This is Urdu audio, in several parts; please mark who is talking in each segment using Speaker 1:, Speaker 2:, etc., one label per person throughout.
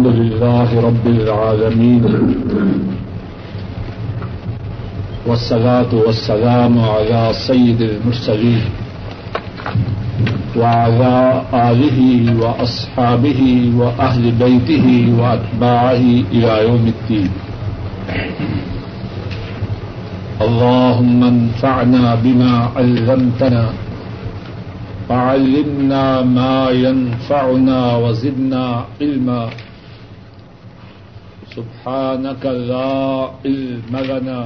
Speaker 1: الحمد لله رب العالمين. والصلاة والسلام على سيد المرسلين وعلى آله وأصحابه وأهل بيته وأتباعه إلى يوم الدين. اللهم انفعنا بما علمتنا فعلمنا ما ينفعنا وزدنا علما. سبحانك لا علم لنا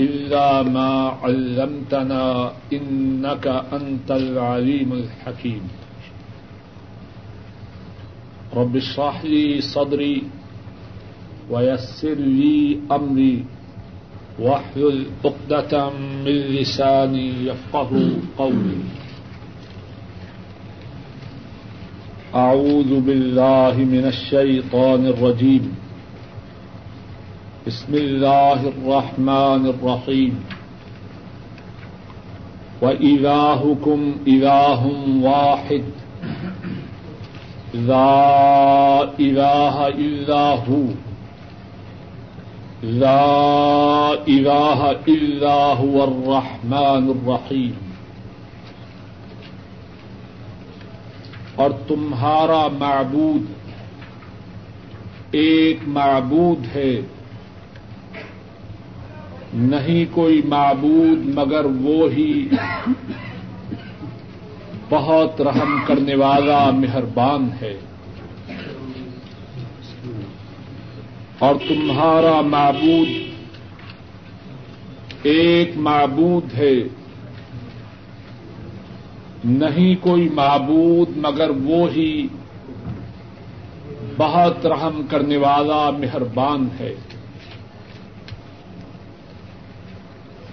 Speaker 1: إلا ما علمتنا إنك أنت العليم الحكيم. رب اشرح لي صدري ويسر لي أمري واحلل عقدة من لساني يفقه قولي. أعوذ بالله من الشيطان الرجيم. بسم الله الرحمن الرحيم. وإلهكم إله واحد. لا إله إلا هو. لا إله إلا هو الرحمن الرحيم. اور تمہارا معبود ایک معبود ہے۔ نہیں کوئی معبود مگر وہ ہی بہت رحم کرنے والا مہربان ہے۔ اور تمہارا معبود ایک معبود ہے۔ نہیں کوئی معبود، مگر وہ ہی بہت رحم کرنے والا مہربان ہے۔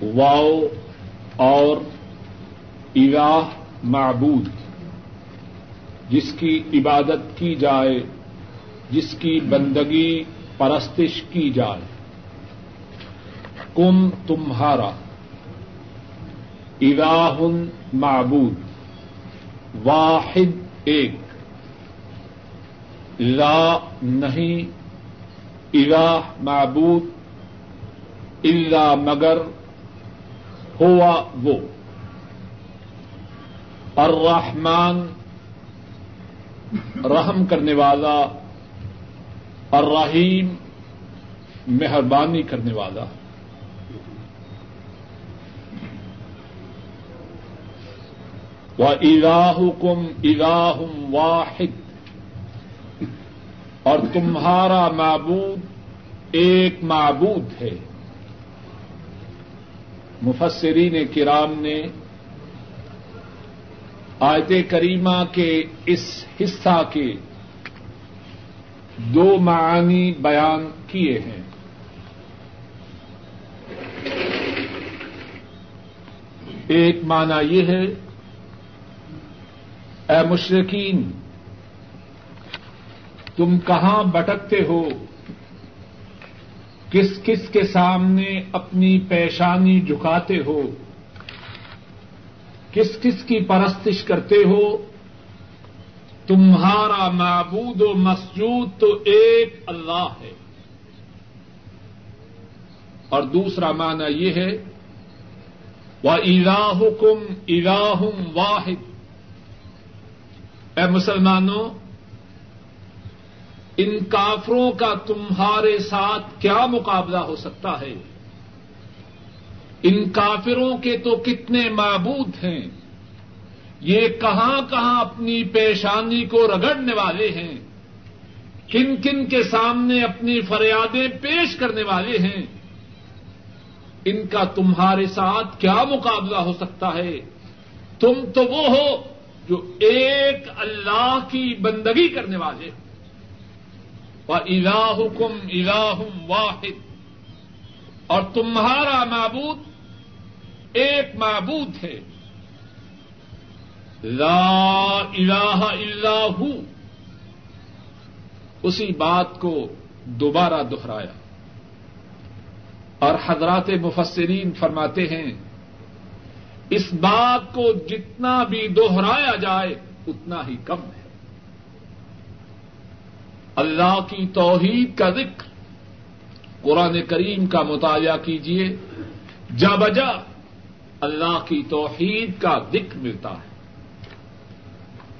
Speaker 1: واؤ اور الہ معبود، جس کی عبادت کی جائے، جس کی بندگی پرستش کی جائے۔ کم تمہارا، الہ معبود۔ واحد ایک لا نہیں الہ معبود الا مگر ہوا وہ الرحمن رحم کرنے والا الرحیم مہربانی کرنے والا و اراہ کم اراہم واحد۔ اور تمہارا معبود ایک معبود ہے۔ مفسرین کرام نے آیت کریمہ کے اس حصہ کے دو معانی بیان کیے ہیں۔ ایک معنی یہ ہے اے مشرقین تم کہاں بٹکتے ہو؟ کس کس کے سامنے اپنی پیشانی جھکاتے ہو؟ کس کس کی پرستش کرتے ہو؟ تمہارا معبود و مسجود تو ایک اللہ ہے۔ اور دوسرا معنی یہ ہے وہ اراحکم اراہم واحد۔ اے مسلمانوں، ان کافروں کا تمہارے ساتھ کیا مقابلہ ہو سکتا ہے؟ ان کافروں کے تو کتنے معبود ہیں؟ یہ کہاں کہاں اپنی پیشانی کو رگڑنے والے ہیں؟ کن کن کے سامنے اپنی فریادیں پیش کرنے والے ہیں؟ ان کا تمہارے ساتھ کیا مقابلہ ہو سکتا ہے؟ تم تو وہ ہو جو ایک اللہ کی بندگی کرنے والے و الاحکم الاحم واحد۔ اور تمہارا معبود ایک معبود ہے۔ لا الہ الا ہو۔ اسی بات کو دوبارہ دوہرایا اور حضرات مفسرین فرماتے ہیں اس بات کو جتنا بھی دوہرایا جائے، اتنا ہی کم ہے۔ اللہ کی توحید کا ذکر قرآن کریم کا مطالعہ کیجیے جا بجا اللہ کی توحید کا ذکر ملتا ہے۔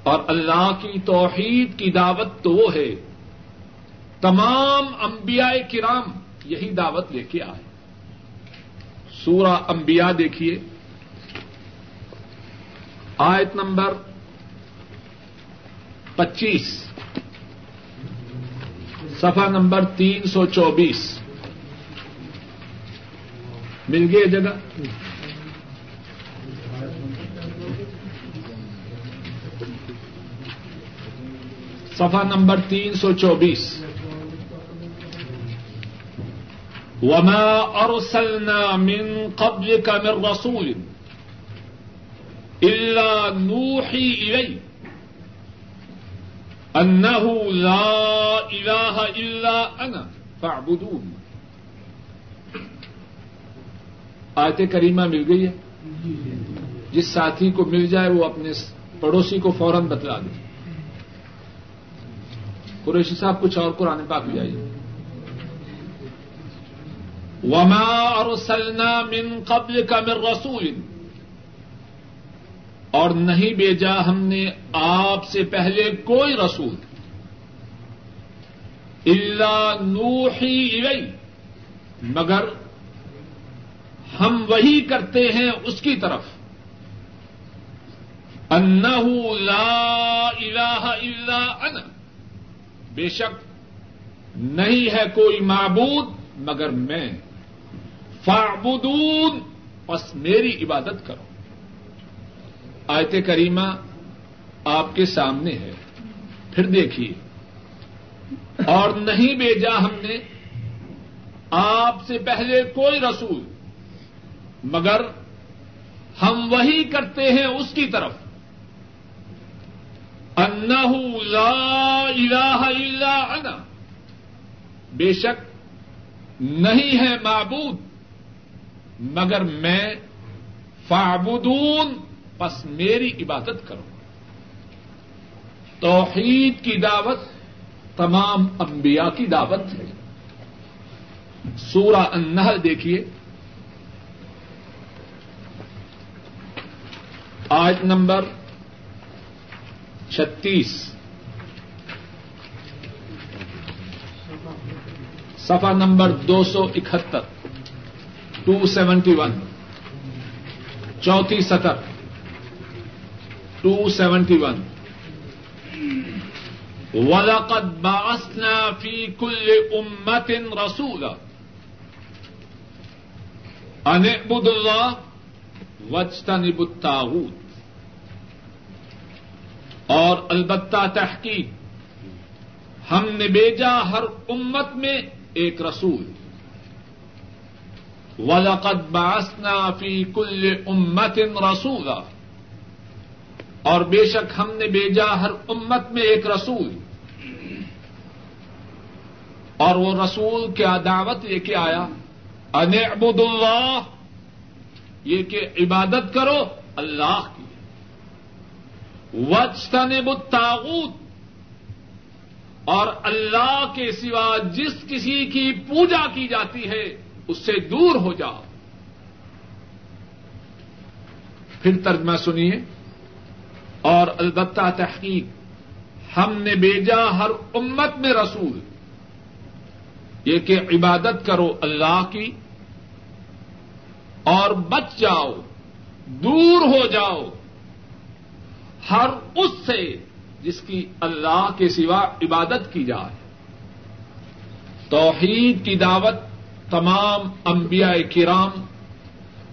Speaker 1: اور اللہ کی توحید کی دعوت تو وہ ہے۔ تمام انبیاء کرام یہی دعوت لے کے آئے۔ سورہ انبیاء دیکھیے۔ آیت نمبر پچیس سفا نمبر تین سو چوبیس۔ مل گئی جگہ؟ سفا نمبر تین سو چوبیس۔ وما ارسلنا من قبلك من رسول الا نوحي اليه انه لا اله الا انا فاعبدون. آیت کریمہ مل گئی ہے؟ جس ساتھی کو مل جائے وہ اپنے پڑوسی کو فوراً بتلا دے۔ قریشی صاحب، کچھ اور قرآن پاک بھی آئیے۔ وما ارسلنا من قبل کا من رسول اور نہیں بھیجا ہم نے آپ سے پہلے کوئی رسول۔ اللہ نوحی الی۔ مگر ہم وہی کرتے ہیں اس کی طرف۔ انہ لا الہ الا انا۔ بے شک نہیں ہے کوئی معبود مگر میں۔ فاعبدون، پس میری عبادت کرو۔ آیت کریمہ آپ کے سامنے ہے۔ پھر دیکھیے۔ اور نہیں بھیجا ہم نے آپ سے پہلے کوئی رسول، مگر ہم وہی کرتے ہیں اس کی طرف۔ انہ لا الہ الا انا۔ بے شک نہیں ہے معبود، مگر میں فعبدون پس میری عبادت کرو۔ توحید کی دعوت تمام انبیاء کی دعوت ہے۔ سورہ النحل دیکھیے۔ آج نمبر چھتیس۔ سفا نمبر دو سو اکہتر۔ ٹو سیونٹی ون چوتھی سطر۔ Two seventy one. ولقد بعثنا في كل أمة رسولا۔ أن اعبدوا الله واجتنبوا الطاغوت۔ اور البتہ تحقیق، ہم نے بیجا ہر امت میں ایک رسول۔ ولقد بعثنا في كل امت رسولا۔ اور بے شک ہم نے بیجا ہر امت میں ایک رسول۔ اور وہ رسول کیا دعوت لے کے آیا؟ ان عبد اللہ یہ کہ عبادت کرو اللہ کی۔ وجتن الطاغوت۔ اور اللہ کے سوا جس کسی کی پوجا کی جاتی ہے، اس سے دور ہو جاؤ۔ پھر ترجمہ سنیے۔ اور البتہ تحقیق، ہم نے بیجا ہر امت میں رسول۔ یہ کہ عبادت کرو اللہ کی اور بچ جاؤ، دور ہو جاؤ۔ ہر اس سے جس کی اللہ کے سوا عبادت کی جائے۔ توحید کی دعوت تمام انبیاء کرام،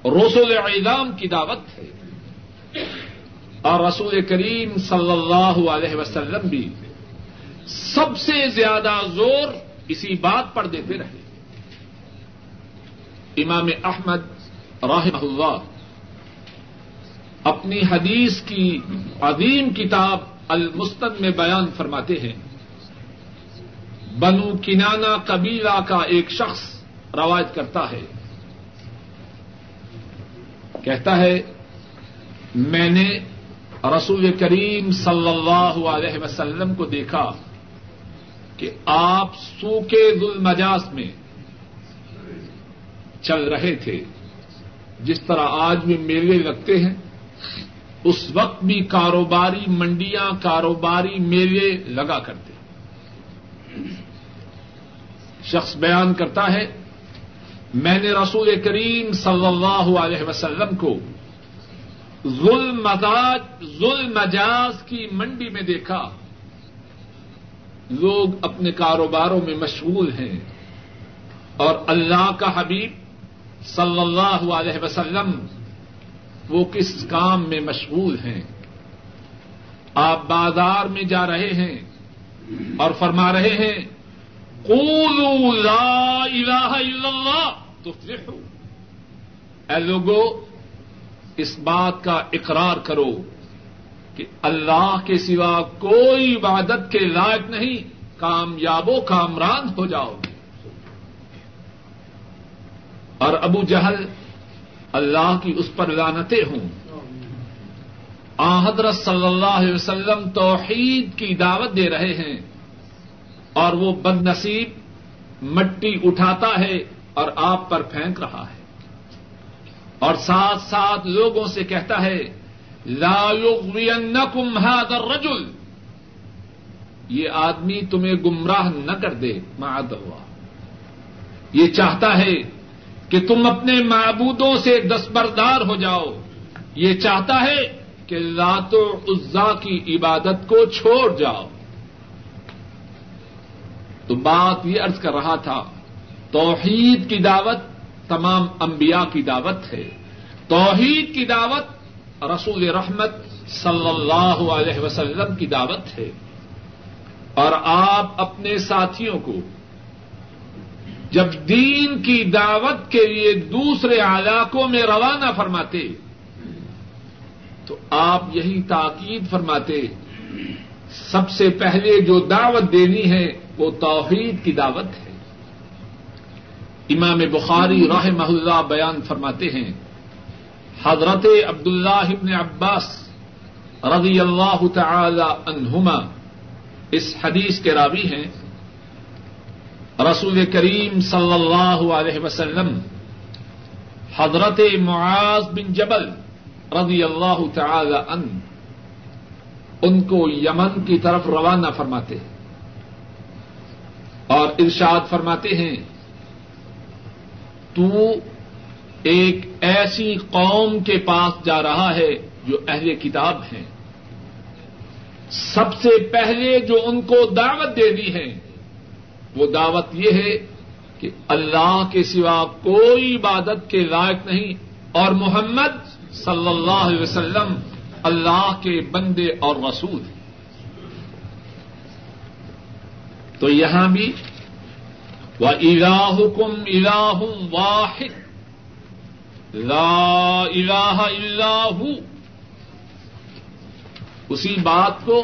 Speaker 1: رسول اعظام کی دعوت ہے۔ اور رسول کریم صلی اللہ علیہ وسلم بھی سب سے زیادہ زور اسی بات پر دیتے رہے۔ امام احمد راہ اللہ اپنی حدیث کی عظیم کتاب المستد میں بیان فرماتے ہیں۔ بنو کنانا قبیلہ کا ایک شخص روایت کرتا ہے۔ کہتا ہے، میں نے رسول کریم صلی اللہ علیہ وسلم کو دیکھا کہ آپ سوکھے مجاز میں چل رہے تھے۔ جس طرح آج بھی میلے لگتے ہیں، اس وقت بھی کاروباری منڈیاں، کاروباری میلے لگا کرتے شخص بیان کرتا ہے، میں نے رسول کریم صلی اللہ علیہ وسلم کو ظلم ظلم مجاز کی منڈی میں دیکھا۔ لوگ اپنے کاروباروں میں مشغول ہیں۔ اور اللہ کا حبیب صلی اللہ علیہ وسلم وہ کس کام میں مشغول ہیں؟ آپ بازار میں جا رہے ہیں اور فرما رہے ہیں، قولوا لا الہ الا اللہ، تفلحوا۔ اے لوگو اس بات کا اقرار کرو کہ اللہ کے سوا کوئی عبادت کے لائق نہیں، کامیاب و کامران ہو جاؤ۔ گے اور ابو جہل اللہ کی اس پر لانتے ہوں۔ آ حضرت صلی اللہ علیہ وسلم توحید کی دعوت دے رہے ہیں اور وہ بد نصیب مٹی اٹھاتا ہے اور آپ پر پھینک رہا ہے۔ اور ساتھ ساتھ لوگوں سے کہتا ہے، لا يغوينكم هذا الرجل۔ یہ آدمی تمہیں گمراہ نہ کر دے معد ہوا یہ چاہتا ہے کہ تم اپنے معبودوں سے دستبردار ہو جاؤ۔ یہ چاہتا ہے کہ لات و عزا کی عبادت کو چھوڑ جاؤ۔ تو بات یہ ارض کر رہا تھا، توحید کی دعوت تمام انبیاء کی دعوت ہے۔ توحید کی دعوت رسول رحمت صلی اللہ علیہ وسلم کی دعوت ہے۔ اور آپ اپنے ساتھیوں کو جب دین کی دعوت کے لیے دوسرے علاقوں میں روانہ فرماتے، تو آپ یہی تاکید فرماتے، سب سے پہلے جو دعوت دینی ہے وہ توحید کی دعوت ہے۔ امام بخاری راہ اللہ بیان فرماتے ہیں، حضرت عبد اللہ ابن عباس رضی اللہ تعالی عنہما اس حدیث کے راوی ہیں، رسول کریم صلی اللہ علیہ وسلم حضرت معاذ بن جبل رضی اللہ تعالی ان ان کو یمن کی طرف روانہ فرماتے ہیں اور ارشاد فرماتے ہیں تو ایک ایسی قوم کے پاس جا رہا ہے جو اہل کتاب ہیں۔ سب سے پہلے جو ان کو دعوت دینی ہے، وہ دعوت یہ ہے کہ اللہ کے سوا کوئی عبادت کے لائق نہیں اور محمد صلی اللہ علیہ وسلم اللہ کے بندے اور رسول۔ ہیں تو یہاں بھی وہ الاح کم الاح واحد لا الہ اسی بات کو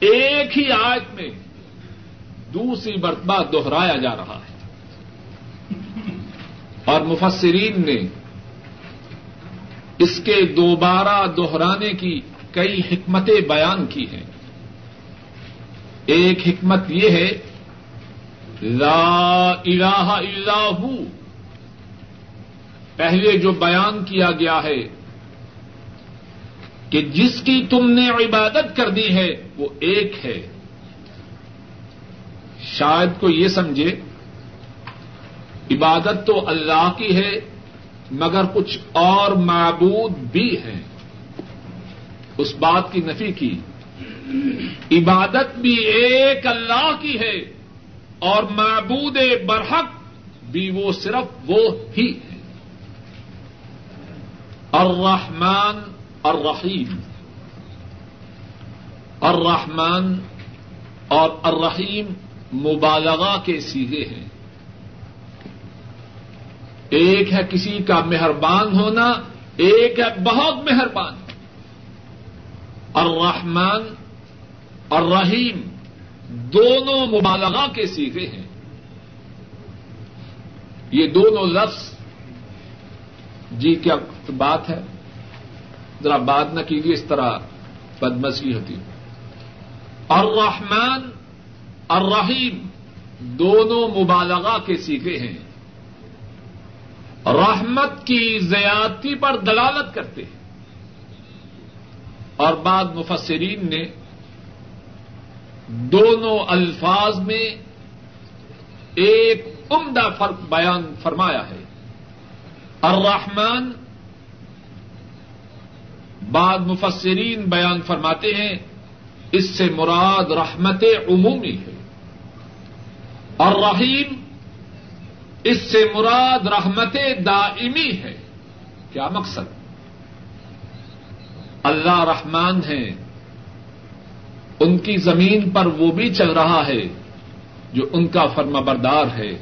Speaker 1: ایک ہی آیت میں دوسری مرتبہ دوہرایا جا رہا ہے۔ اور مفسرین نے اس کے دوبارہ دوہرانے کی کئی حکمتیں بیان کی ہیں۔ ایک حکمت یہ ہے لا الہ الا ہو پہلے جو بیان کیا گیا ہے کہ جس کی تم نے عبادت کر دی ہے وہ ایک ہے۔ شاید کو یہ سمجھے، عبادت تو اللہ کی ہے، مگر کچھ اور معبود بھی ہیں۔ اس بات کی نفی کی۔ عبادت بھی ایک اللہ کی ہے۔ اور معبود برحق بھی وہ صرف وہ ہی ہے الرحمن الرحیم۔ الرحمن اور الرحیم مبالغہ کے سیدھے ہیں۔ ایک ہے کسی کا مہربان ہونا، ایک ہے بہت مہربان۔ الرحمن اور رحیم دونوں مبالغہ کے سیکھے ہیں۔ یہ دونوں لفظ جی کیا بات ہے؟ ذرا بات نہ کیجیے، اس طرح بدمسی ہوتی۔ الرحمن، الرحیم، دونوں مبالغہ کے سیکھے ہیں۔ رحمت کی زیادتی پر دلالت کرتے ہیں۔ اور بعد مفسرین نے دونوں الفاظ میں ایک عمدہ فرق بیان فرمایا ہے۔ الرحمن بعد مفسرین بیان فرماتے ہیں، اس سے مراد رحمت عمومی ہے۔ اور رحیم اس سے مراد رحمت دائمی ہے۔ کیا مقصد؟ اللہ رحمان ہے ان کی زمین پر وہ بھی چل رہا ہے جو ان کا فرما بردار ہے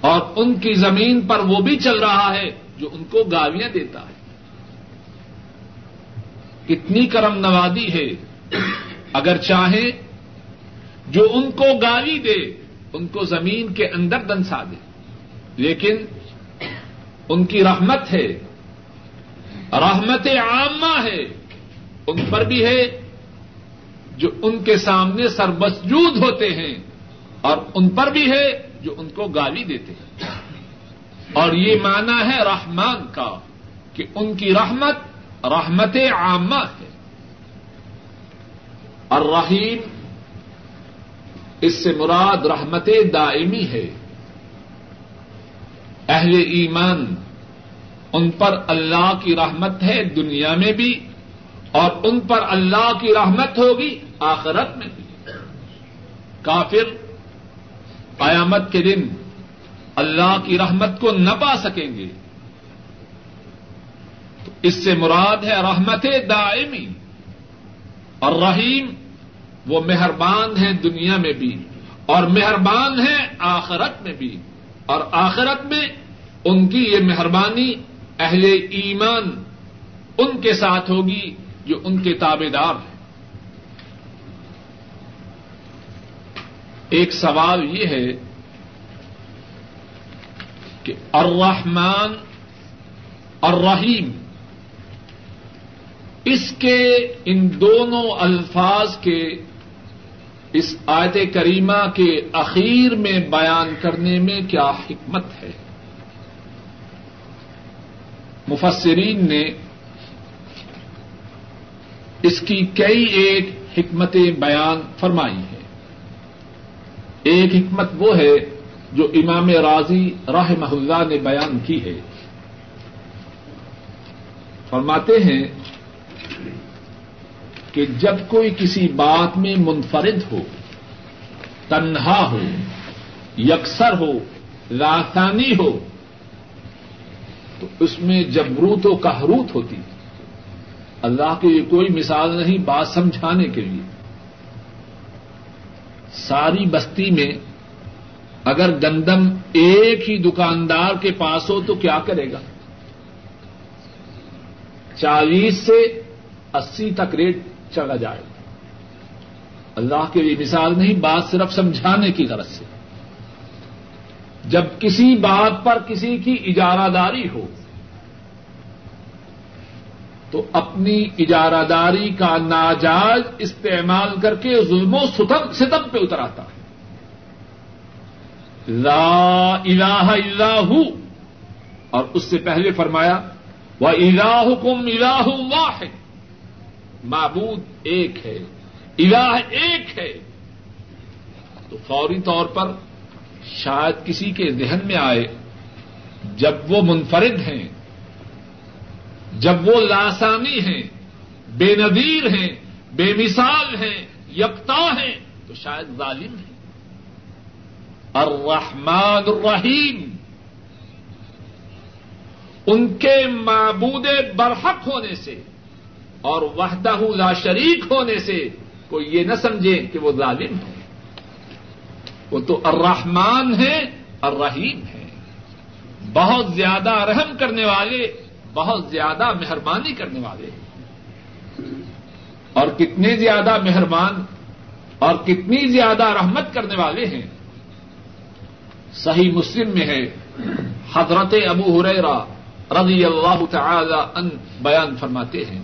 Speaker 1: اور ان کی زمین پر وہ بھی چل رہا ہے جو ان کو گالیاں دیتا ہے۔ کتنی کرم نوازی ہے۔ اگر چاہیں جو ان کو گالی دے، ان کو زمین کے اندر دنسا دے۔ لیکن ان کی رحمت ہے، رحمت عامہ ہے، ان پر بھی ہے۔ جو ان کے سامنے سربسجود ہوتے ہیں اور ان پر بھی ہے جو ان کو گالی دیتے ہیں۔ اور یہ مانا ہے رحمان کا کہ ان کی رحمت رحمت عامہ ہے۔ اور رحیم اس سے مراد رحمت دائمی ہے۔ اہل ایمان، ان پر اللہ کی رحمت ہے دنیا میں بھی اور ان پر اللہ کی رحمت ہوگی آخرت میں بھی کافر قیامت کے دن اللہ کی رحمت کو نہ پا سکیں گے۔ تو اس سے مراد ہے رحمت دائمی۔ اور رحیم وہ مہربان ہیں دنیا میں بھی اور مہربان ہیں آخرت میں بھی۔ اور آخرت میں ان کی یہ مہربانی اہل ایمان ان کے ساتھ ہوگی جو ان کے تابے دار ہیں۔ ایک سوال یہ ہے کہ الرحمن الرحیم، اس کے ان دونوں الفاظ کے اس آیت کریمہ کے اخیر میں بیان کرنے میں کیا حکمت ہے؟ مفسرین نے اس کی کئی ایک حکمتیں بیان فرمائی ہیں۔ ایک حکمت وہ ہے جو امام راضی راہ اللہ نے بیان کی ہے۔ فرماتے ہیں کہ جب کوئی کسی بات میں منفرد ہو، تنہا ہو، یکسر ہو لاسانی ہو، تو اس میں جبروت و کہروت ہوتی، اللہ کی یہ کوئی مثال نہیں بات سمجھانے کے لیے۔ ساری بستی میں اگر گندم ایک ہی دکاندار کے پاس ہو تو کیا کرے گا؟ چالیس سے اسی تک ریٹ چلا جائے گا۔ اللہ کے لیے مثال نہیں، بات صرف سمجھانے کی غرض سے۔ جب کسی بات پر کسی کی اجارہ داری ہو تو اپنی اجارہ داری کا ناجائز استعمال کر کے ظلم و ستم ستم پہ اتر آتا ہے۔ لا الہ الا ہو۔ اور اس سے پہلے فرمایا وہ الہ کم الہ واحد۔ معبود ایک ہے۔ الہ ایک ہے۔ تو فوری طور پر شاید کسی کے ذہن میں آئے، جب وہ منفرد ہیں جب وہ لاسانی ہیں، بے نظیر ہیں، بے مثال ہیں، یکتا ہیں، تو شاید ظالم ہیں۔ الرحمن الرحیم، ان کے معبود برحق ہونے سے اور وحدہ لا شریک ہونے سے کوئی یہ نہ سمجھے کہ وہ ظالم ہے وہ تو الرحمان ہے الرحیم ہے بہت زیادہ رحم کرنے والے بہت زیادہ مہربانی کرنے والے ہیں۔ اور کتنے زیادہ مہربان اور کتنی زیادہ رحمت کرنے والے ہیں۔ صحیح مسلم میں ہے۔ حضرت ابو ہریرا رضی اللہ تعالی ان بیان فرماتے ہیں۔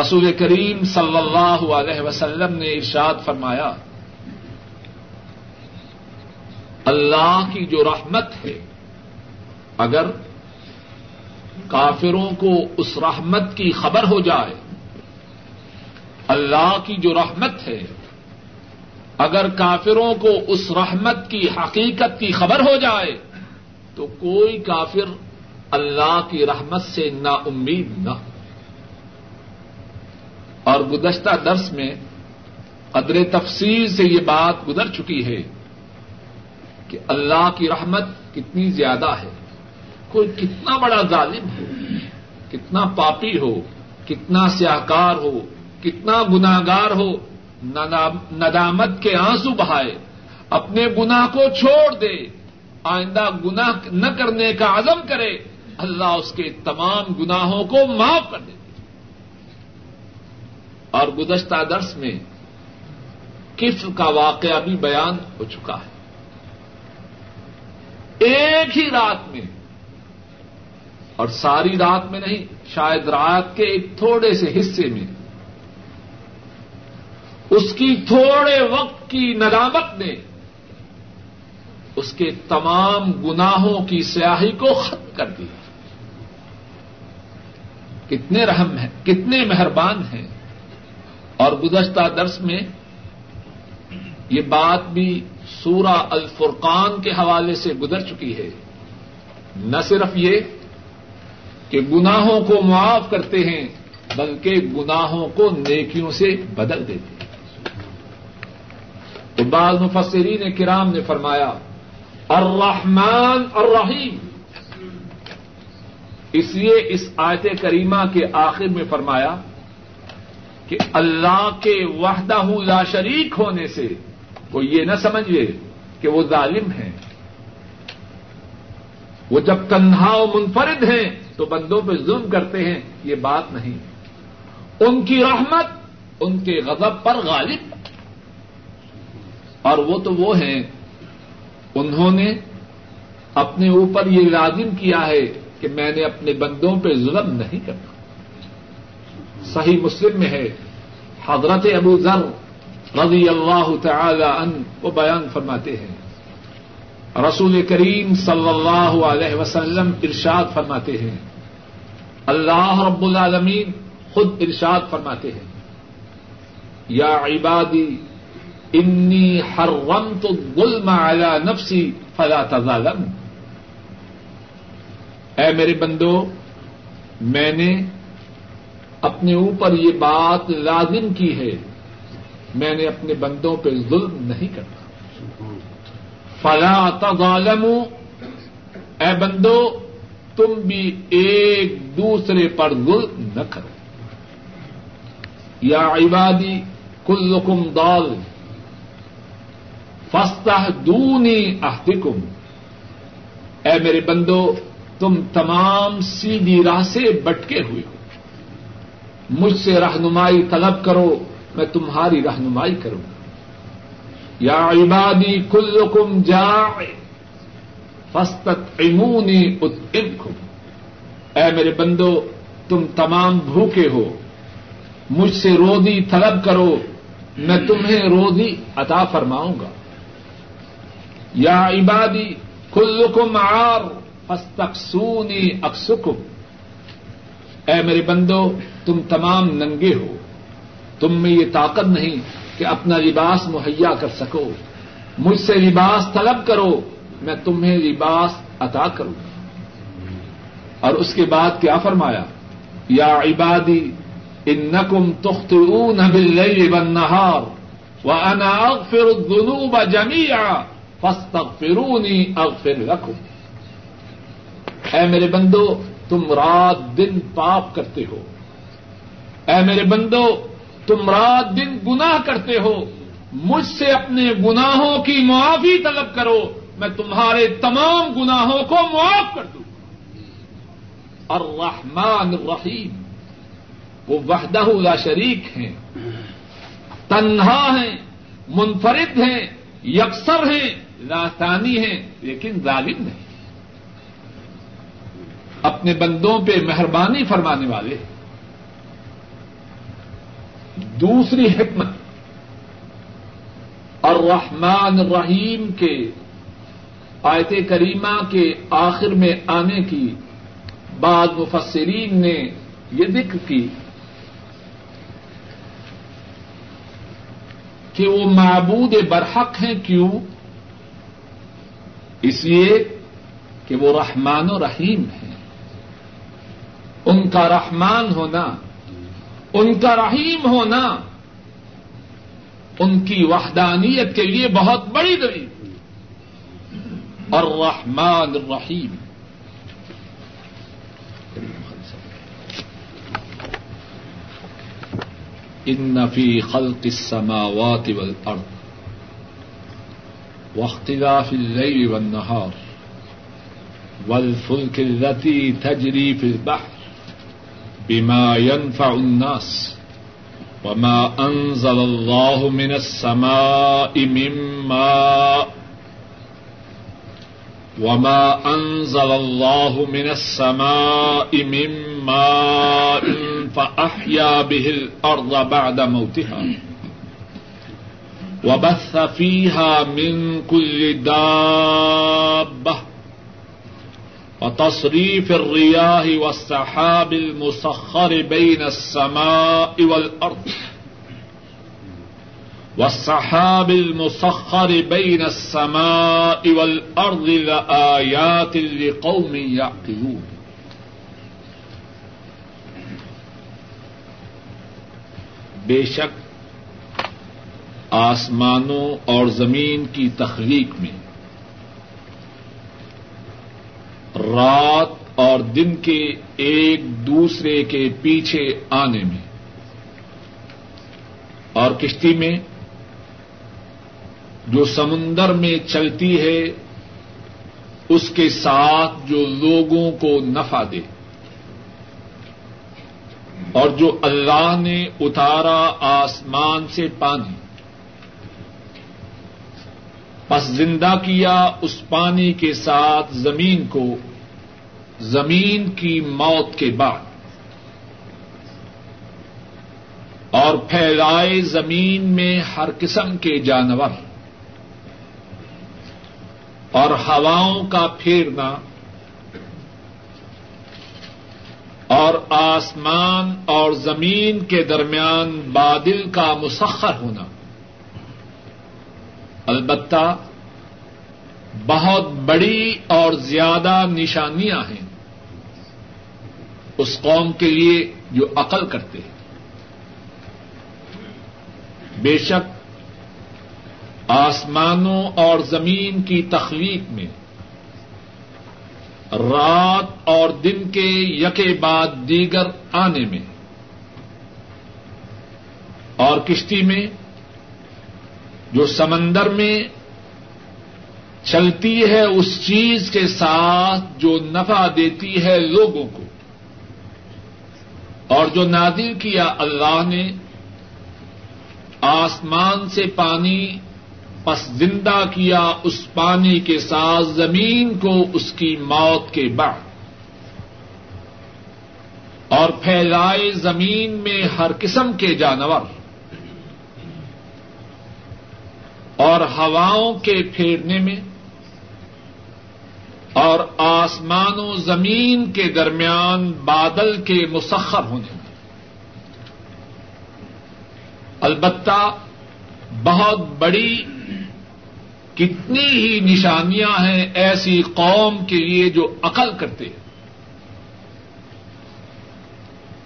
Speaker 1: رسول کریم صلی اللہ علیہ وسلم نے ارشاد فرمایا، اللہ کی جو رحمت ہے، اگر کافروں کو اس رحمت کی خبر ہو جائے۔ اللہ کی جو رحمت ہے، اگر کافروں کو اس رحمت کی حقیقت کی خبر ہو جائے، تو کوئی کافر اللہ کی رحمت سے نا امید نہ اور گزشتہ درس میں قدر تفصیل سے یہ بات گزر چکی ہے کہ اللہ کی رحمت کتنی زیادہ ہے۔ کوئی کتنا بڑا ظالم ہو، کتنا پاپی ہو، کتنا سیاہکار ہو، کتنا گناگار ہو ندامت کے آنسو بہائے، اپنے گنا کو چھوڑ دے، آئندہ گنا نہ کرنے کا عزم کرے، اللہ اس کے تمام گناہوں کو معاف کر دے۔ اور گزشتہ درس میں کفر کا واقعہ بھی بیان ہو چکا ہے۔ ایک ہی رات میں اور ساری رات میں نہیں، شاید رات کے ایک تھوڑے سے حصے میں۔ اس کی تھوڑے وقت کی ندامت نے اس کے تمام گناہوں کی سیاہی کو ختم کر دیا کتنے رحم ہیں، کتنے مہربان ہیں۔ اور گزشتہ درس میں یہ بات بھی سورہ الفرقان کے حوالے سے گزر چکی ہے۔ نہ صرف یہ کہ گناہوں کو معاف کرتے ہیں، بلکہ گناہوں کو نیکیوں سے بدل دیتے ہیں۔ تو بعض مفسرین کرام نے فرمایا، الرحمن الرحیم۔ اس لیے اس آیت کریمہ کے آخر میں فرمایا کہ اللہ کے وحدہ لا شریک ہونے سے وہ یہ نہ سمجھے کہ وہ ظالم ہیں۔ وہ جب تنہا و منفرد ہیں تو بندوں پہ ظلم کرتے ہیں، یہ بات نہیں۔ ان کی رحمت، ان کے غضب پر غالب۔ اور وہ تو وہ ہیں، انہوں نے اپنے اوپر یہ لازم کیا ہے کہ میں نے اپنے بندوں پہ ظلم نہیں کرنا۔ صحیح مسلم میں ہے، حضرت ابو ذر رضی اللہ تعالی ان وہ بیان فرماتے ہیں۔ رسول کریم صلی اللہ علیہ وسلم ارشاد فرماتے ہیں۔ اللہ رب العالمین خود ارشاد فرماتے ہیں۔ یا عبادی، انی حرمت الظلم على نفسی فلا تظالم اے میرے بندو، میں نے اپنے اوپر یہ بات لازم کی ہے۔ میں نے اپنے بندوں پہ ظلم نہیں کرتا۔ فلا تظالم اے بندو، تم بھی ایک دوسرے پر ظلم نہ کرو۔ یا عبادی، کلکم دال فستا دونی احتکم اے میرے بندو، تم تمام سیدھی راہ سے بٹکے ہوئے ہو۔ مجھ سے رہنمائی طلب کرو، میں تمہاری رہنمائی کروں گا۔ یا عبادی کلکم جا فستت امونی اتم اے میرے بندو، تم تمام بھوکے ہو۔ مجھ سے رودی طلب کرو، میں تمہیں رودی عطا فرماؤں گا۔ یا عبادی کلکم آر فستقسونی اکسکم اے میرے بندو، تم تمام ننگے ہو۔ تم میں یہ طاقت نہیں کہ اپنا لباس مہیا کر سکو۔ مجھ سے لباس طلب کرو، میں تمہیں لباس عطا کروں۔ اور اس کے بعد کیا فرمایا؟ یا عبادی ان نقم تخت باللیل والنہار وانا اغفر الذنوب جميعا فاستغفروني اغفر لكم اے میرے بندو، تم رات دن پاپ کرتے ہو۔ اے میرے بندو تم رات دن گنا کرتے ہو، مجھ سے اپنے گناہوں کی معافی طلب کرو، میں تمہارے تمام گناہوں کو معاف کر دوں۔ اور الرحیم، وہ وحدہ لا شریک ہیں۔ تنہا ہیں، منفرد ہیں، یکسر ہیں لاسانی ہیں، لیکن ظالم نہیں۔ اپنے بندوں پہ مہربانی فرمانے والے۔ ہیں دوسری حکمت۔ الرحمن الرحیم کے آیت کریمہ کے آخر میں آنے کی بعد مفسرین نے یہ ذکر کی کہ وہ معبود برحق ہیں کیوں؟ اس لیے کہ وہ رحمان و رحیم ہیں۔ ان کا رحمان ہونا ان کا رحیم ہونا ان کی وحدانیت کے لیے بہت بڑی دلیل۔ اور رحمان الرحیم۔ ان فی خلق السماوات والارض واختلاف الليل والنهار والفلك التي تجري في البحر۔ بما ينفع الناس وما أنزل الله من السماء من ماء وما أنزل الله من السماء من ماء فأحيا به الأرض بعد موتها وبث فيها من كل دابة وتصريف الرياح والسحاب المسخر بين السماء والأرض. والسحاب المسخر بين السماء والأرض لآيات لقوم يعقلون. بے شک آسمانوں اور زمین کی تخلیق میں رات اور دن کے ایک دوسرے کے پیچھے آنے میں۔ اور کشتی میں جو سمندر میں چلتی ہے، اس کے ساتھ جو لوگوں کو نفع دے۔ اور جو اللہ نے اتارا آسمان سے پانی۔ پس زندہ کیا اس پانی کے ساتھ زمین کو، زمین کی موت کے بعد۔ اور پھیلائے زمین میں ہر قسم کے جانور۔ اور ہواؤں کا پھیرنا۔ اور آسمان اور زمین کے درمیان بادل کا مسخر ہونا۔ البتہ بہت بڑی اور زیادہ نشانیاں ہیں اس قوم کے لیے جو عقل کرتے ہیں۔ بے شک آسمانوں اور زمین کی تخلیق میں رات اور دن کے یکے بعد دیگر آنے میں اور کشتی میں جو سمندر میں چلتی ہے، اس چیز کے ساتھ جو نفع دیتی ہے لوگوں کو۔ اور جو نادر کیا اللہ نے، آسمان سے پانی پس زندہ کیا، اس پانی کے ساتھ زمین کو اس کی موت کے بعد۔ اور پھیلائے زمین میں ہر قسم کے جانور۔ اور ہواؤں کے پھیرنے میں اور آسمان و زمین کے درمیان بادل کے مسخر ہونے میں۔ البتہ بہت بڑی کتنی ہی نشانیاں ہیں ایسی قوم کے لیے جو عقل کرتے ہیں۔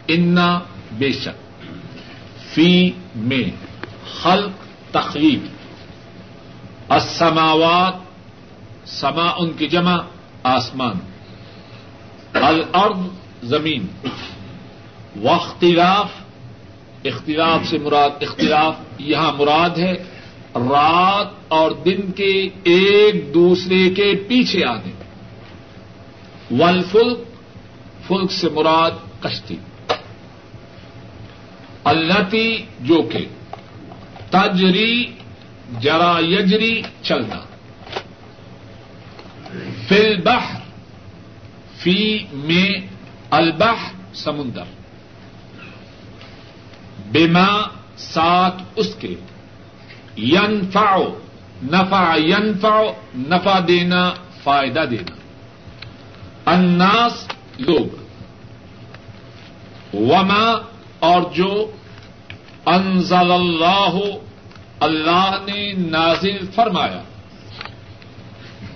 Speaker 1: انا بے شک فی میں خلق تخلیق السماوات، سما ان کی جمع، آسمان۔ الارض، زمین۔ واختلاف، اختلاف سے مراد، اختلاف یہاں مراد ہے، رات اور دن کے ایک دوسرے کے پیچھے آنے۔ ول فلک سے مراد کشتی۔ التی جو کہ تجری جرا یجری چلنا فل بح فی میں البح سمندر۔ بیما ساتھ اس کے۔ ینفع، نفع ینفع، نفع دینا، فائدہ دینا۔ الناس، لوگ۔ وما، اور جو انزل اللہ اللہ نے نازل فرمایا،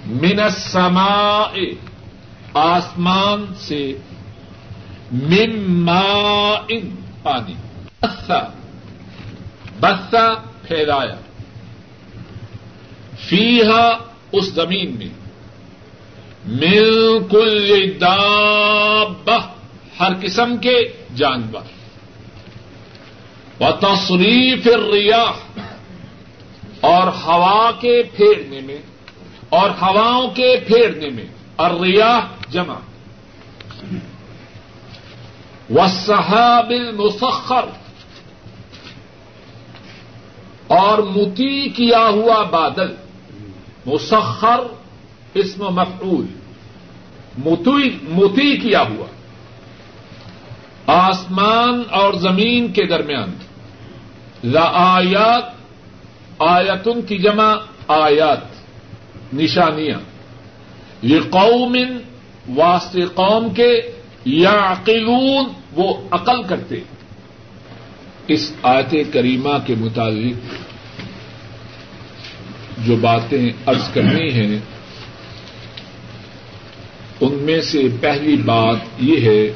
Speaker 1: من السماء، آسمان سے، من ماء، پانی۔ بسا بسا پھیلایا۔ فیہا، اس زمین میں۔ مل کل دابہ، ہر قسم کے جانور۔ و تصریف الریاح اور ہوا کے پھیرنے میں، اور ہواؤں کے پھیرنے میں اور ریاح جمع۔ و المسخر۔ اور متی کیا ہوا بادل۔ مسخر اسم مفعول۔ متی کیا ہوا۔ آسمان اور زمین کے درمیان۔ لآیات آیتن کی جمع آیات، نشانیاں۔ یہ قوم واسط قوم کے یا عقلون وہ عقل کرتے۔ اس آیت کریمہ کے متعلق جو باتیں ارض کرنی ہیں، ان میں سے پہلی بات یہ ہے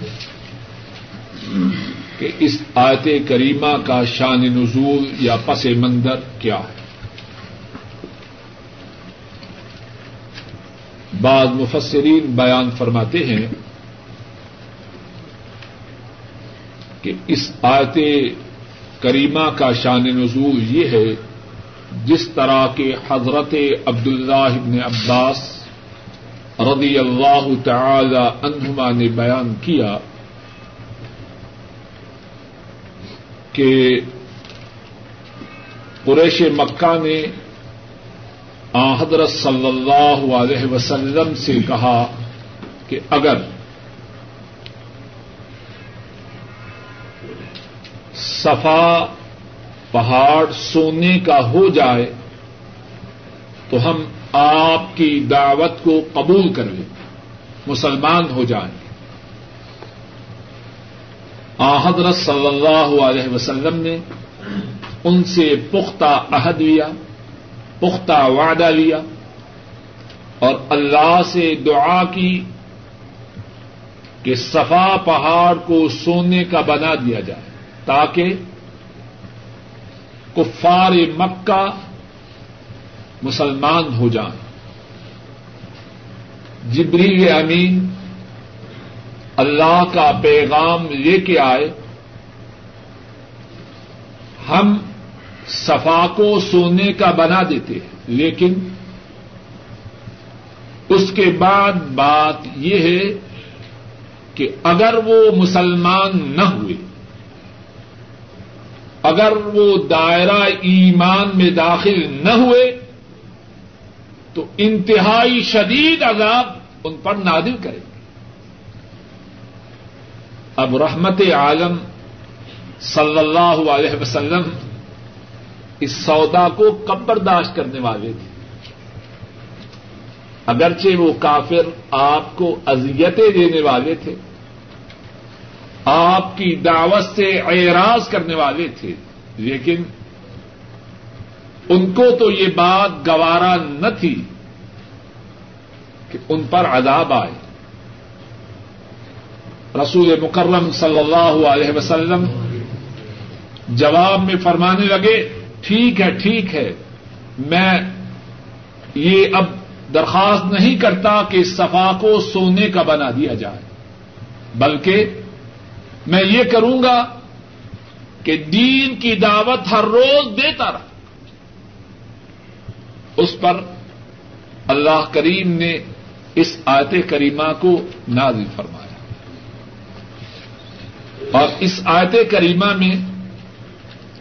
Speaker 1: کہ اس آیت کریمہ کا شان نزول یا پس منظر کیا ہے۔ بعض مفسرین بیان فرماتے ہیں کہ اس آیت کریمہ کا شان نزول یہ ہے، جس طرح کے حضرت عبداللہ ابن عباس رضی اللہ تعالی عنہما نے بیان کیا کہ قریش مکہ نے حضرت صلی اللہ علیہ وسلم سے کہا کہ اگر صفا پہاڑ سونے کا ہو جائے تو ہم آپ کی دعوت کو قبول کر لیں، مسلمان ہو جائیں۔ حضرت صلی اللہ علیہ وسلم نے ان سے پختہ عہد لیا۔ پختہ وعدہ لیا اور اللہ سے دعا کی کہ صفا پہاڑ کو سونے کا بنا دیا جائے تاکہ کفار مکہ مسلمان ہو جائیں۔ جبریل امین اللہ کا پیغام لے کے آئے، ہم صفا کو سونے کا بنا دیتے ہیں۔ لیکن اس کے بعد بات یہ ہے کہ اگر وہ مسلمان نہ ہوئے، اگر وہ دائرہ ایمان میں داخل نہ ہوئے، تو انتہائی شدید عذاب ان پر نادل کرے اب رحمت عالم صلی اللہ علیہ وسلم اس سودا کو کب برداشت کرنے والے تھے۔ اگرچہ وہ کافر آپ کو اذیتیں دینے والے تھے، آپ کی دعوت سے اعراض کرنے والے تھے، لیکن ان کو تو یہ بات گوارا نہ تھی کہ ان پر عذاب آئے۔ رسول مکرم صلی اللہ علیہ وسلم جواب میں فرمانے لگے ٹھیک ہے ٹھیک ہے۔ میں یہ اب درخواست نہیں کرتا کہ اس صفا کو سونے کا بنا دیا جائے، بلکہ میں یہ کروں گا کہ دین کی دعوت ہر روز دیتا رہا۔ اس پر اللہ کریم نے اس آیت کریمہ کو نازل فرمایا۔ اور اس آیت کریمہ میں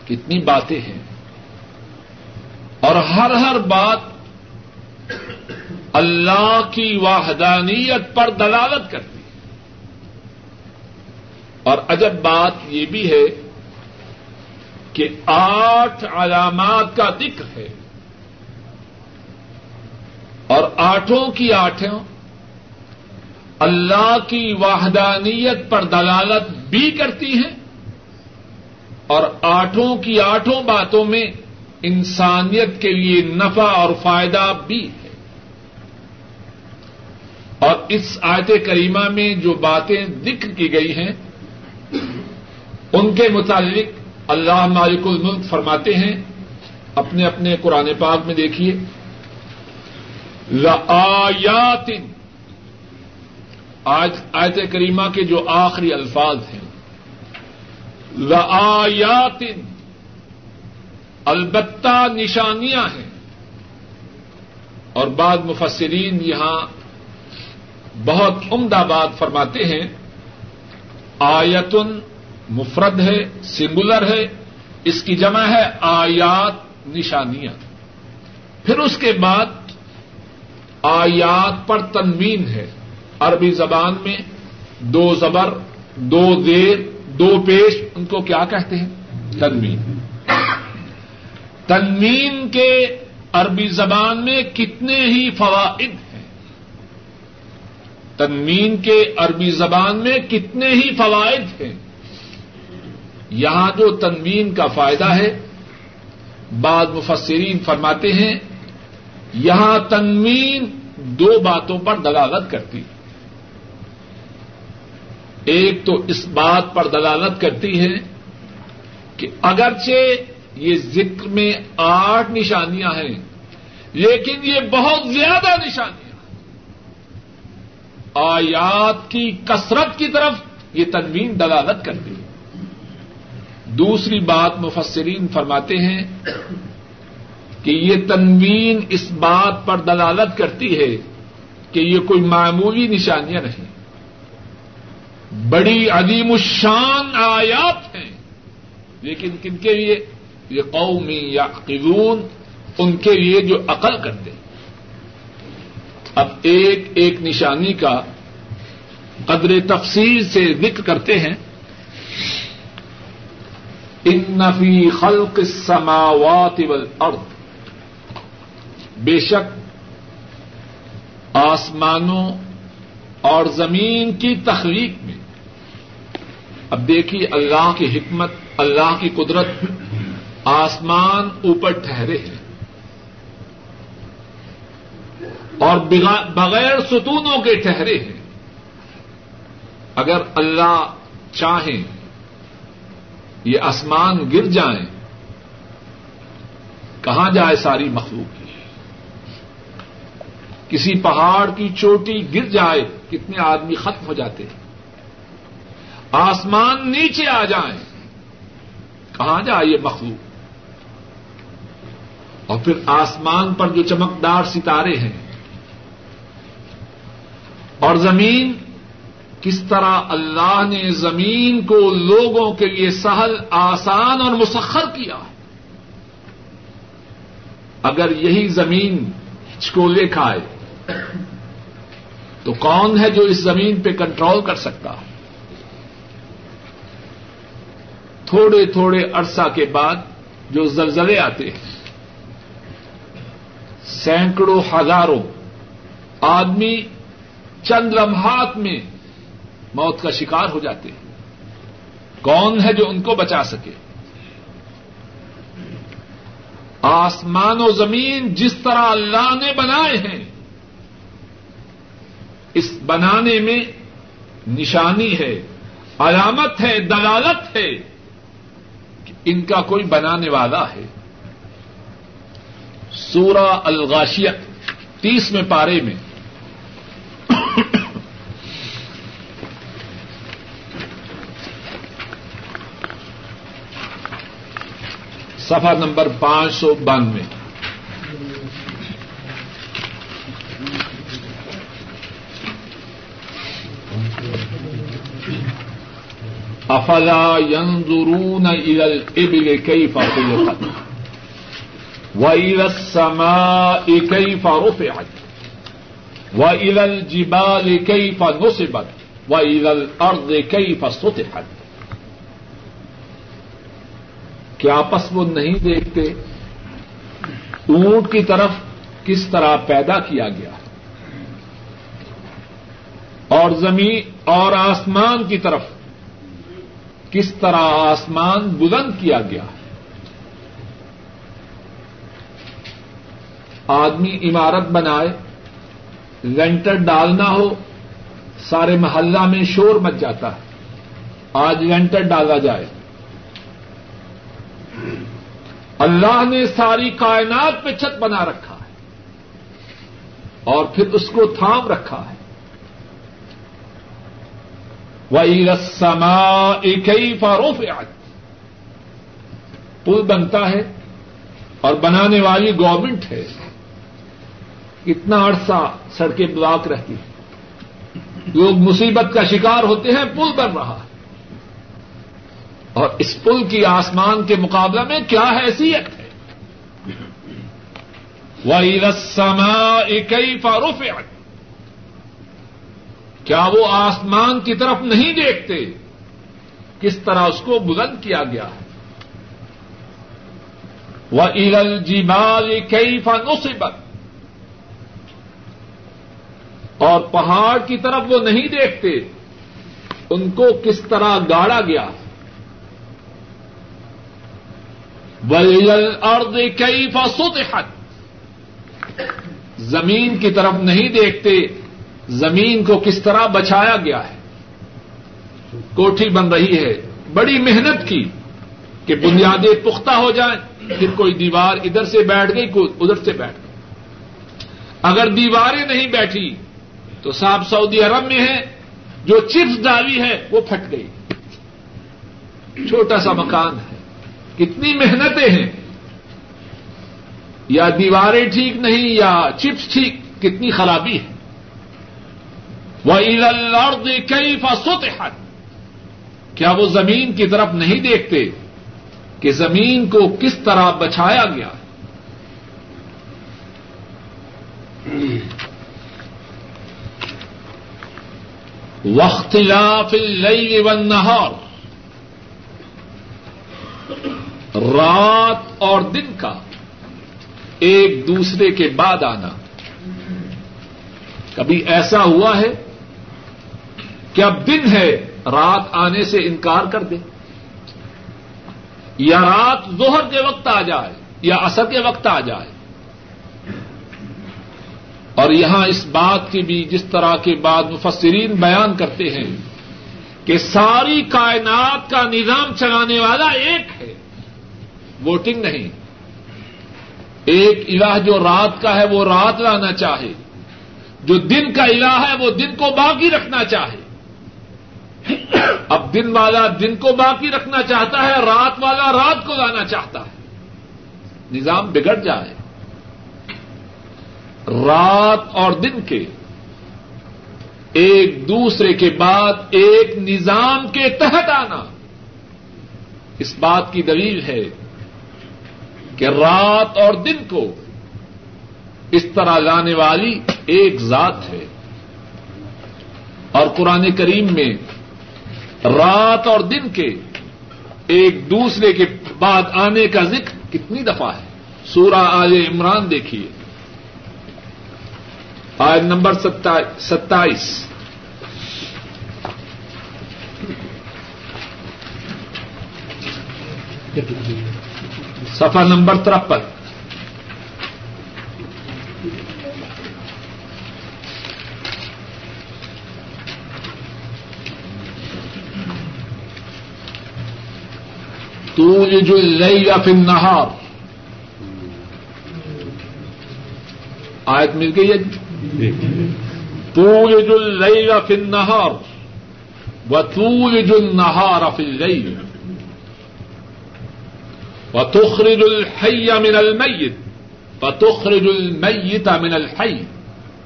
Speaker 1: کتنی باتیں ہیں۔ اور ہر ہر بات اللہ کی واحدانیت پر دلالت کرتی ہے۔ اور عجب بات یہ بھی ہے کہ آٹھ علامات کا ذکر ہے۔ اور آٹھوں کی آٹھوں اللہ کی واحدانیت پر دلالت بھی کرتی ہیں۔ اور آٹھوں کی آٹھوں باتوں میں انسانیت کے لیے نفع اور فائدہ بھی ہے۔ اور اس آیت کریمہ میں جو باتیں ذکر کی گئی ہیں، ان کے متعلق اللہ مالک الملک فرماتے ہیں، اپنے اپنے قرآن پاک میں دیکھیے۔ آیات آج آیت کریمہ کے جو آخری الفاظ ہیں۔ لآیات البتہ نشانیاں ہیں۔ اور بعض مفسرین یہاں بہت عمدہ بات فرماتے ہیں۔ آیتن مفرد ہے سنگولر ہے، اس کی جمع ہے آیات، نشانیاں۔ پھر اس کے بعد آیات پر تنوین ہے۔ عربی زبان میں دو زبر، دو دیر دو پیش، ان کو کیا کہتے ہیں؟ تنوین۔ تنوین کے عربی زبان میں کتنے ہی فوائد ہیں۔ تنوین کے عربی زبان میں کتنے ہی فوائد ہیں۔ یہاں جو تنوین کا فائدہ ہے، بعض مفسرین فرماتے ہیں، یہاں تنوین دو باتوں پر دلالت کرتی ایک تو اس بات پر دلالت کرتی ہے کہ اگرچہ یہ ذکر میں آٹھ نشانیاں ہیں، لیکن یہ بہت زیادہ نشانیاں آیات کی کثرت کی طرف یہ تنوین دلالت کرتی ہے۔ دوسری بات مفسرین فرماتے ہیں کہ یہ تنوین اس بات پر دلالت کرتی ہے کہ یہ کوئی معمولی نشانیاں نہیں۔ بڑی عدیم الشان آیات ہیں، لیکن کن کے لیے قومی یا قیون ان کے لیے جو عقل کرتے ہیں اب ایک ایک نشانی کا قدر تفصیل سے ذکر کرتے ہیں۔ ان نفی خلق السماوات والارض۔ بے شک آسمانوں اور زمین کی تخلیق میں۔ اب دیکھیے اللہ کی حکمت، اللہ کی قدرت۔ آسمان اوپر ٹھہرے ہیں۔ اور بغیر ستونوں کے ٹھہرے ہیں۔ اگر اللہ چاہیں یہ آسمان گر جائیں، کہاں جائے ساری مخلوق کسی پہاڑ کی چوٹی گر جائے، کتنے آدمی ختم ہو جاتے ہیں۔ آسمان نیچے آ جائیں، کہاں جائے یہ مخلوق؟ اور پھر آسمان پر جو چمکدار ستارے ہیں۔ اور زمین، کس طرح اللہ نے زمین کو لوگوں کے لیے سہل، آسان اور مسخر کیا۔ اگر یہی زمین ہچکولے کھائے، تو کون ہے جو اس زمین پہ کنٹرول کر سکتا؟ تھوڑے تھوڑے عرصہ کے بعد جو زلزلے آتے ہیں۔ سینکڑوں ہزاروں آدمی چند لمحات میں موت کا شکار ہو جاتے ہیں۔ کون ہے جو ان کو بچا سکے؟ آسمان و زمین جس طرح اللہ نے بنائے ہیں، اس بنانے میں نشانی ہے، علامت ہے، دلالت ہے کہ ان کا کوئی بنانے والا ہے۔ سورہ الغاشیت تیسویں پارے میں۔ سفا نمبر پانچ سو بانوے۔ افلا ينظرون الى الابل كيف خلقت؟ والى السماء كيف رفعت والى الجبال كيف نصبت والى الارض كيف سطحت کیا آپس وہ نہیں دیکھتے؟ اونٹ کی طرف کس طرح پیدا کیا گیا؟ اور زمین اور آسمان کی طرف کس طرح آسمان بلند کیا گیا؟ آدمی عمارت بنائے، لینٹر ڈالنا ہو، سارے محلہ میں شور مچ جاتا ہے۔ آج لینٹر ڈالا جائے۔ اللہ نے ساری کائنات پہ چھت بنا رکھا ہے اور پھر اس کو تھام رکھا ہے۔ وہی رسما ایک ہی فاروف پل بنتا ہے اور بنانے والی گورنمنٹ ہے۔ اتنا عرصہ سڑکیں بلاک رہتی ہیں۔ لوگ مصیبت کا شکار ہوتے ہیں، پل بن رہا ہے۔ اور اس پل کی آسمان کے مقابلہ میں کیا حیثیت ہے؟ وہی اکئی فاروف کیا وہ آسمان کی طرف نہیں دیکھتے؟ کس طرح اس کو بلند کیا گیا ہے؟ وہ ارل جی بال کئی فانوسیبت اور پہاڑ کی طرف وہ نہیں دیکھتے، ان کو کس طرح گاڑا گیا؟ ارد کئی فاسوت حق زمین کی طرف نہیں دیکھتے، زمین کو کس طرح بچایا گیا ہے؟ کوٹھی بن رہی ہے، بڑی محنت کی کہ بنیادیں پختہ ہو جائیں، پھر کوئی دیوار ادھر سے بیٹھ گئی، کوئی ادھر سے بیٹھ گئی۔ اگر دیواریں نہیں بیٹھی تو صاحب سعودی عرب میں ہے، جو چپس ڈالی ہے، وہ پھٹ گئی۔ چھوٹا سا مکان ہے۔ کتنی محنتیں ہیں۔ یا دیواریں ٹھیک نہیں، یا چپس ٹھیک، کتنی خرابی ہے۔ وہ عید کئی فاسوتے حق کیا وہ زمین کی طرف نہیں دیکھتے کہ زمین کو کس طرح بچایا گیا؟ وقت اللیل والنہار رات اور دن کا ایک دوسرے کے بعد آنا۔ کبھی ایسا ہوا ہے کہ اب دن ہے، رات آنے سے انکار کر دے۔ یا رات ظہر کے وقت آ جائے، یا اثر کے وقت آ جائے۔ اور یہاں اس بات کی بھی جس طرح کے بعد مفسرین بیان کرتے ہیں کہ ساری کائنات کا نظام چلانے والا ایک ہے۔ ووٹنگ نہیں۔ ایک الہ جو رات کا ہے وہ رات لانا چاہے۔ جو دن کا الہ ہے وہ دن کو باقی رکھنا چاہے۔ اب دن والا دن کو باقی رکھنا چاہتا ہے، رات والا رات کو لانا چاہتا ہے۔ نظام بگڑ جائے۔ رات اور دن کے، ایک دوسرے کے بعد ایک نظام کے تحت آنا۔ اس بات کی دلیل ہے کہ رات اور دن کو اس طرح لانے والی ایک ذات ہے۔ اور قرآن کریم میں رات اور دن کے ایک دوسرے کے بعد آنے کا ذکر کتنی دفعہ ہے۔ سورہ آل عمران دیکھیے۔ آج نمبر ستائیس۔ سفا نمبر ترپن۔ تو یہ جو لئی یا پھر آیت مل گئی ہے؟ تو یہ لئی نہار و تو یہ جو نہار لئی وتخرج الحي من الميت وتخرج الميت من الحي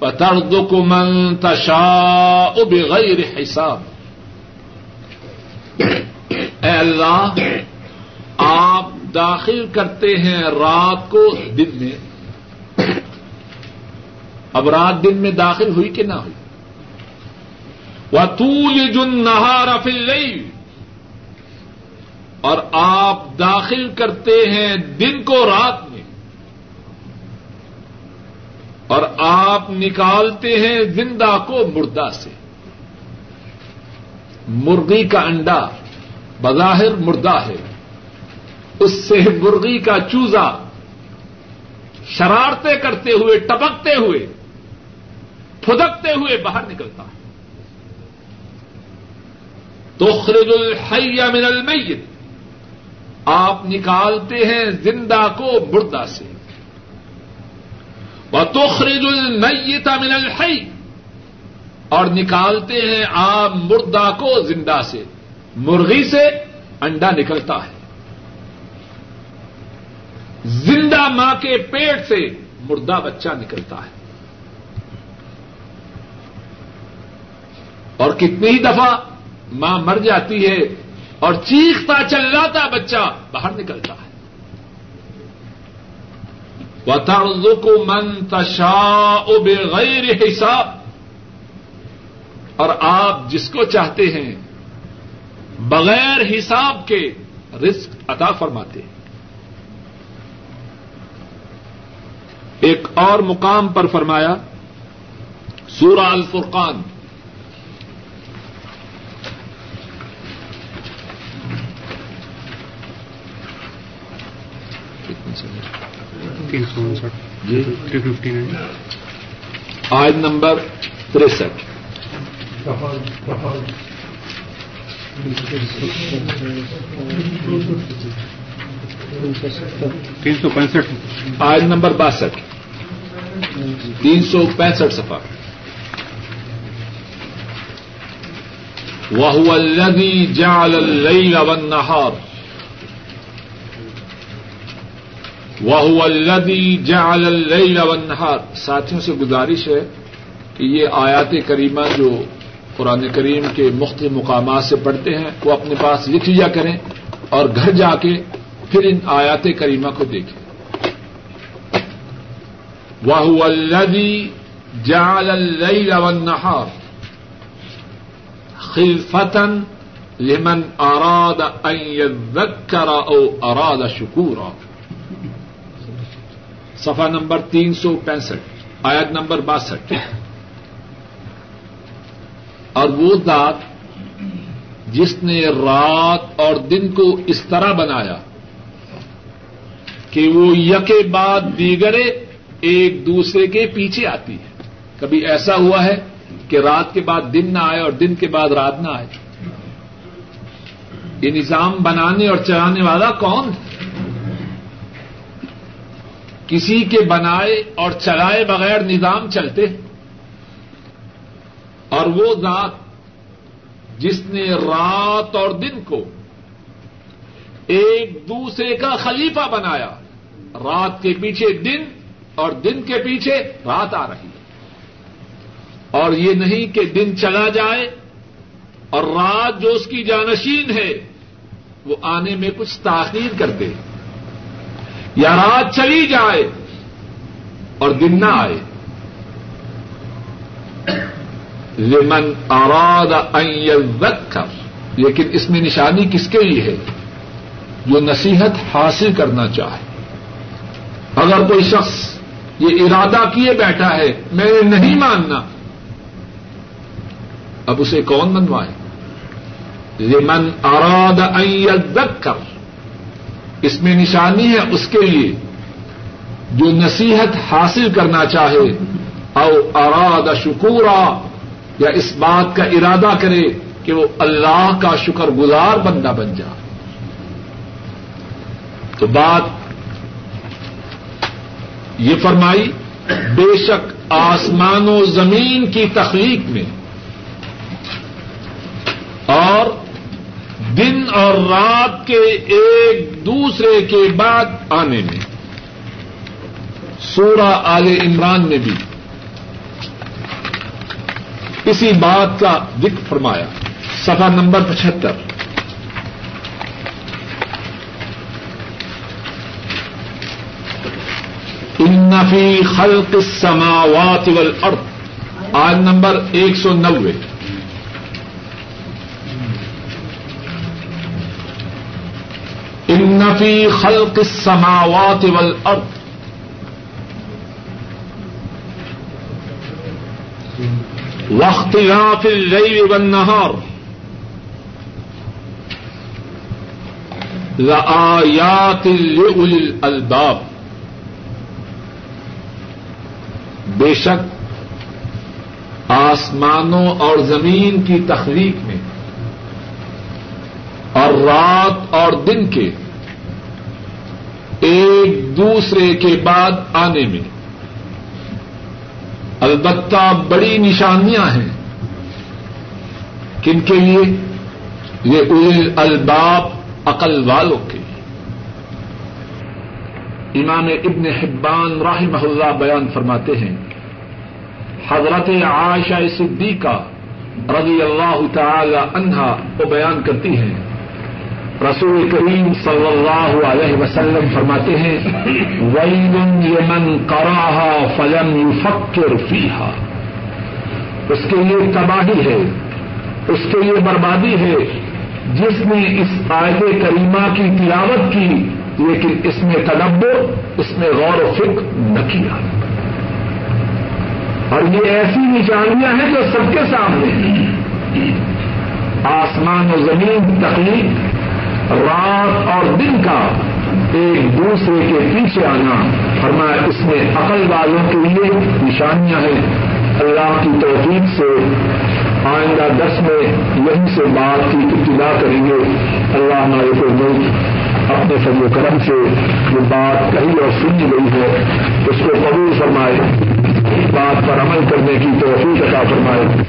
Speaker 1: وترزق من تشاء بغير حساب۔ اے اللہ، آپ داخل کرتے ہیں رات کو دن میں۔ اب رات دن میں داخل ہوئی کہ نہ ہوئی؟ وہ طول جن نہار فل اور آپ داخل کرتے ہیں دن کو رات میں۔ اور آپ نکالتے ہیں زندہ کو مردہ سے۔ مرغی کا انڈا بظاہر مردہ ہے۔ اس سے مرغی کا چوزا شرارتیں کرتے ہوئے، ٹپکتے ہوئے۔ پھدکتے ہوئے باہر نکلتا ہے۔ تخرج الحی من المیت۔ آپ نکالتے ہیں زندہ کو مردہ سے۔ وہ تخرج المیت من الحی۔ اور نکالتے ہیں آپ مردہ کو زندہ سے۔ مرغی سے انڈا نکلتا ہے۔ زندہ ماں کے پیٹ سے مردہ بچہ نکلتا ہے۔ اور کتنی ہی دفعہ ماں مر جاتی ہے اور چیختا چلاتا بچہ باہر نکلتا ہے۔ وہ کو من تشا بغیر حساب۔ اور آپ جس کو چاہتے ہیں، بغیر حساب کے رزق عطا فرماتے ہیں۔ ایک اور مقام پر فرمایا، سورہ الفرقان۔
Speaker 2: تین سو انسٹھ
Speaker 1: جی
Speaker 2: تھری ففٹی نائن
Speaker 1: آج نمبر تریسٹھ۔
Speaker 2: تین سو پینسٹھ۔
Speaker 1: آج نمبر باسٹھ۔ تین سو پینسٹھ سفا وہ الذي جعل الليل والنهار وهو الذي جعل الليل والنهار۔ ساتھیوں سے گزارش ہے کہ یہ آیات کریمہ جو قرآن کریم کے مختلف مقامات سے پڑھتے ہیں، وہ اپنے پاس لکھ لیا کریں اور گھر جا کے پھر ان آیات کریمہ کو دیکھیں۔ وہ الذي جعل الليل والنهار خلفتن لمن اراد ان يذكر او اراد شکورا صفحہ نمبر تین سو پینسٹھ، آیت نمبر باسٹھ۔ اور وہ ذات جس نے رات اور دن کو اس طرح بنایا کہ وہ یکے بعد دیگرے ایک دوسرے کے پیچھے آتی ہے۔ کبھی ایسا ہوا ہے کہ رات کے بعد دن نہ آئے اور دن کے بعد رات نہ آئے؟ یہ نظام بنانے اور چلانے والا کون؟ ہے کسی کے بنائے اور چلائے بغیر نظام چلتے اور وہ ذات جس نے رات اور دن کو ایک دوسرے کا خلیفہ بنایا، رات کے پیچھے دن اور دن کے پیچھے رات آ رہی ہے۔ اور یہ نہیں کہ دن چلا جائے اور رات جو اس کی جانشین ہے، وہ آنے میں کچھ تاخیر کر دے۔ یا رات چلی جائے اور دن نہ آئے۔ لمن اراد ان يذكر لیکن اس میں نشانی کس کے لیے ہے؟ جو نصیحت حاصل کرنا چاہے۔ اگر کوئی شخص یہ ارادہ کیے بیٹھا ہے، میں نے نہیں ماننا، اب اسے کون منوائے لمن اراد ان يذكر اس میں نشانی ہے اس کے لیے۔ جو نصیحت حاصل کرنا چاہے، او اراد شکورا، یا اس بات کا ارادہ کرے کہ وہ اللہ کا شکر گزار بندہ بن جائے۔ تو بات یہ فرمائی، بے شک آسمان و زمین کی تخلیق میں اور دن اور رات کے ایک دوسرے کے بعد آنے میں۔ سورہ آل عمران نے بھی اسی بات کا ذکر فرمایا۔ سفا نمبر پچہتر۔ انفی خلق السماوات والارض۔ آج نمبر ایک سو نوے۔ فی خلق السماوات والارض واختلاف الليل والنهار لآیات لأولی الالباب بے شک آسمانوں اور زمین کی تخلیق میں اور رات اور دن کے ایک دوسرے کے بعد آنے میں۔ البتہ بڑی نشانیاں ہیں۔ کن کے لیے؟ یہ ال الباب عقل والوں کے امام ابن حبان رحمہ اللہ بیان فرماتے ہیں، حضرت عائشہ صدیقہ رضی اللہ تعالی عنہا وہ بیان کرتی ہیں۔ رسول کریم صلی اللہ علیہ وسلم فرماتے ہیں، ویل یمن کراہا فلم یفکر فیحا اس کے لیے تباہی ہے، اس کے لیے بربادی ہے۔ جس نے اس آیت کریمہ کی تلاوت کی، لیکن اس میں تدبر، اس میں غور و فکر نہ کیا۔ اور یہ ایسی نشانیاں ہیں جو سب کے سامنے ہیں۔ آسمان و زمین تکلیف رات اور دن کا ایک دوسرے کے پیچھے آنا، فرمایا، اس میں عقل والوں کے لیے نشانیاں ہیں۔ اللہ کی توفیق سے آئندہ دس میں یہیں سے بات کی ابتدا کریں گے۔ اللہ ہمارے کو ملک اپنے فضل و کرم سے جو بات کہی اور سنی گئی ہے، اس کو قبول فرمائے۔ بات پر عمل کرنے کی توفیق عطا فرمائے۔